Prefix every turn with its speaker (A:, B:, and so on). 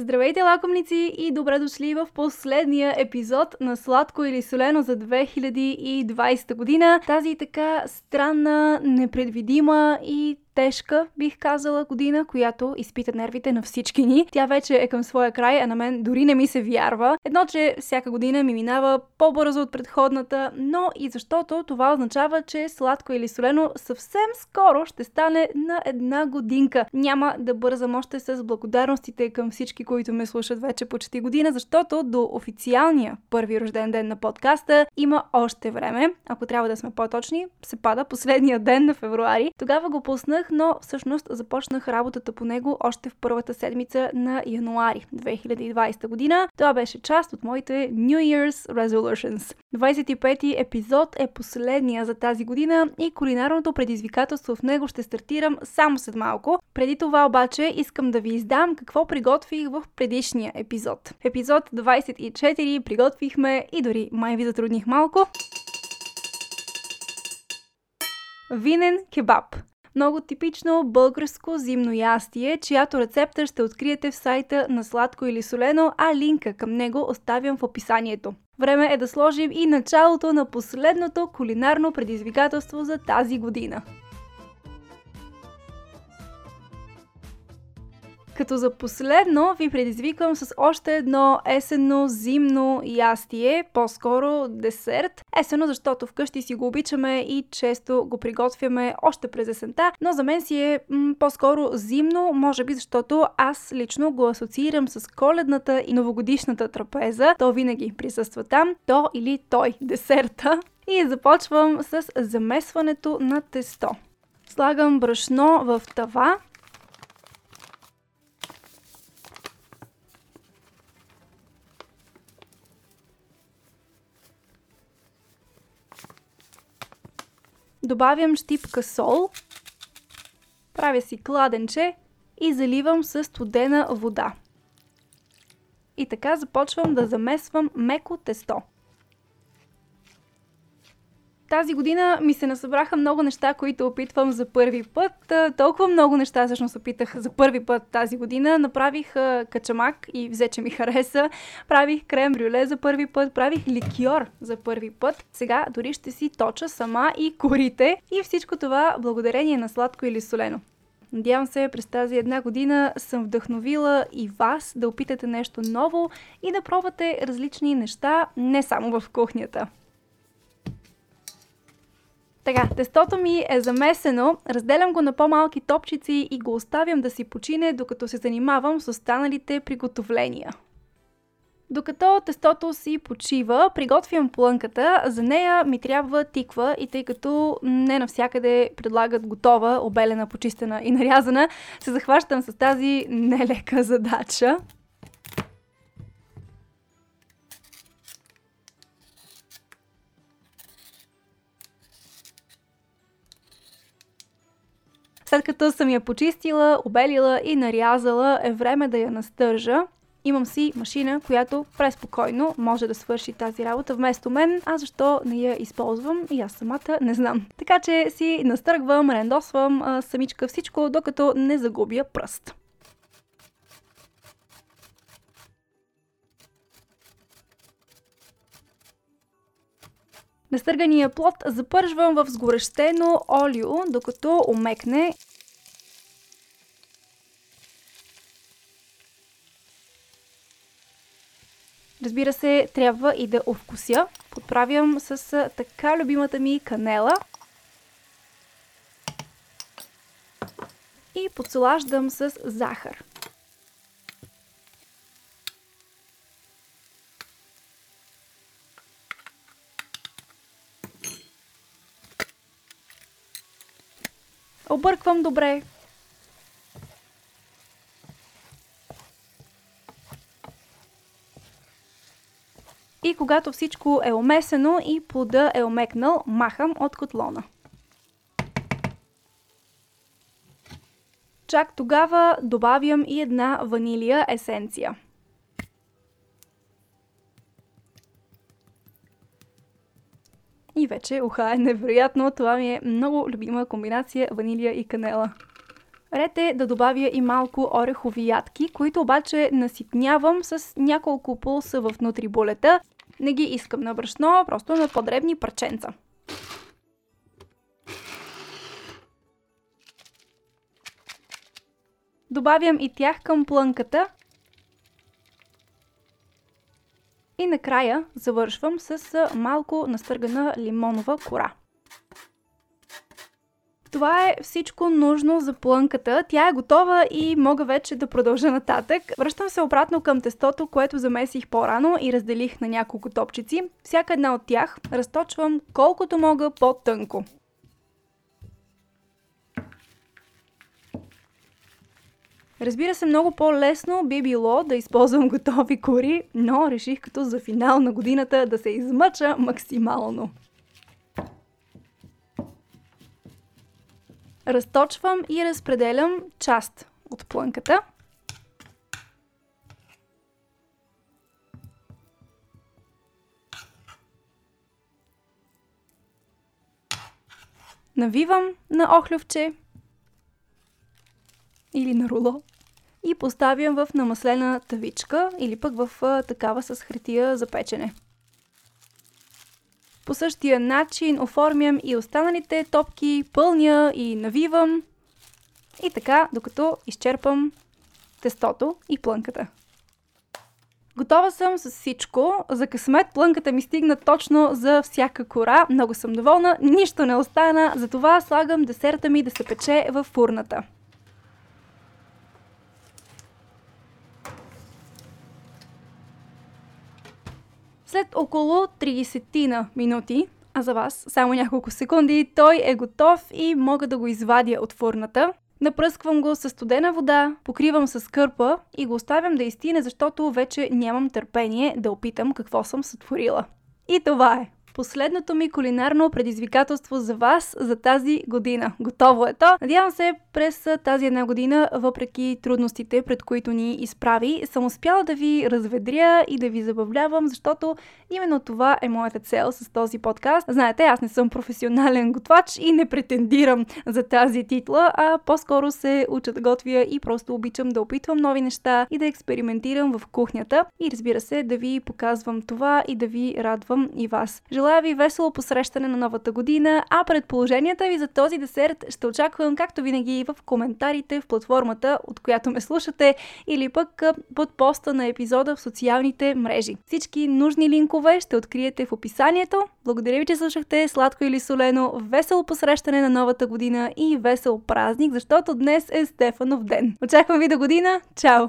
A: Здравейте, лакомници и добре дошли в последния епизод на Сладко или солено за 2020 година. Тази така странна, непредвидима и тежка, бих казала, година, която изпита нервите на всички ни. Тя вече е към своя край, а на мен дори не ми се вярва. Едно, че всяка година ми минава по-бързо от предходната, но и защото това означава, че сладко или солено съвсем скоро ще стане на една годинка. Няма да бързам още с благодарностите към всички, които ме слушат вече почти година, защото до официалния първи рожден ден на подкаста има още време. Ако трябва да сме по-точни, се пада последния ден на февруари. Тогава го пуснах но всъщност започнах работата по него още в първата седмица на януари 2020 година. Това беше част от моите New Year's Resolutions. 25-ти епизод е последния за тази година и кулинарното предизвикателство в него ще стартирам само след малко. Преди това обаче искам да ви издам какво приготвих в предишния епизод. Епизод 24 приготвихме и дори май ви затрудних малко. Винен кебаб. Много типично българско зимно ястие, чиято рецепта ще откриете в сайта на Сладко или Солено, а линка към него оставям в описанието. Време е да сложим и началото на последното кулинарно предизвикателство за тази година. Като за последно ви предизвиквам с още едно есенно, зимно ястие, по-скоро десерт. Есено, защото вкъщи си го обичаме и често го приготвяме още през есента, но за мен си е м- по-скоро зимно, може би защото аз лично го асоциирам с коледната и новогодишната трапеза. То винаги присъства там, то или той, десерта. И започвам с замесването на тесто. Слагам брашно в тава, Добавям щипка сол, правя си кладенче и заливам с студена вода. И така започвам да замесвам меко тесто. Тази година ми се насъбраха много неща, които опитвам за първи път. Толкова много неща всъщност опитах за първи път тази година. Направих качамак и взе, че ми хареса. Правих крем брюле за първи път. Правих ликьор за първи път. Сега дори ще си точа сама и корите. И всичко това благодарение на сладко или солено. Надявам се през тази една година съм вдъхновила и вас да опитате нещо ново и да пробвате различни неща, не само в кухнята. Така, тестото ми е замесено, разделям го на по-малки топчици и го оставям да си почине, докато се занимавам с останалите приготовления. Докато тестото си почива, приготвям плънката. За нея ми трябва тиква и тъй като не навсякъде предлагат готова, обелена, почистена и нарязана, се захващам с тази нелека задача. След като съм я почистила, обелила и нарязала, е време да я настържа. Имам си машина, която преспокойно може да свърши тази работа вместо мен, а защо не я използвам и аз самата не знам. Така че си настъргвам, рендосвам самичка всичко, докато не загубя пръст. Настъргания плод запържвам в сгорещено олио, докато омекне. Разбира се, трябва и да овкуся. Подправям с така любимата ми канела. И подслаждам с захар. Обърквам добре. И когато всичко е омесено и плода е омекнал, махам от котлона. Чак тогава добавям и една ванилия есенция. И вече уха е невероятно. Това ми е много любима комбинация ванилия и канела. Ред е да добавя и малко орехови ядки, които обаче наситнявам с няколко пулса в нутрибулета. Не ги искам на брашно, просто на подребни парченца. Добавям и тях към плънката. И накрая завършвам с малко настъргана лимонова кора. Това е всичко нужно за плънката. Тя е готова и мога вече да продължа нататък. Връщам се обратно към тестото, което замесих по-рано и разделих на няколко топчици. Всяка една от тях разточвам колкото мога по-тънко. Разбира се, много по-лесно би било да използвам готови кори, но реших като за финал на годината да се измъча максимално. Разточвам и разпределям част от плънката. Навивам на охлювче или на руло и поставям в намаслена тавичка или пък в такава с хартия за печене. По същия начин оформям и останалите топки, пълня и навивам. И така, докато изчерпам тестото и плънката. Готова съм с всичко. За късмет плънката ми стигна точно за всяка кора. Много съм доволна. Нищо не остана. Затова слагам десерта ми да се пече в фурната. Около 30 на минути, а за вас само няколко секунди, той е готов и мога да го извадя от фурната. Напръсквам го с студена вода, покривам с кърпа и го оставям да изтине, защото вече нямам търпение да опитам какво съм сътворила. И това е! Последното ми кулинарно предизвикателство за вас за тази година. Готово е то. Надявам се през тази една година, въпреки трудностите, пред които ни изправи, съм успяла да ви разведря и да ви забавлявам, защото именно това е моята цел с този подкаст. Знаете, аз не съм професионален готвач и не претендирам за тази титла, а по-скоро се уча да готвя и просто обичам да опитвам нови неща и да експериментирам в кухнята и разбира се да ви показвам това и да ви радвам и вас. Желая ви весело посрещане на новата година, а предположенията ви за този десерт ще очаквам както винаги в коментарите в платформата, от която ме слушате или пък под поста на епизода в социалните мрежи. Всички нужни линкове ще откриете в описанието. Благодаря ви, че слушахте сладко или солено, весело посрещане на новата година и весел празник, защото днес е Стефанов ден. Очаквам ви до година. Чао!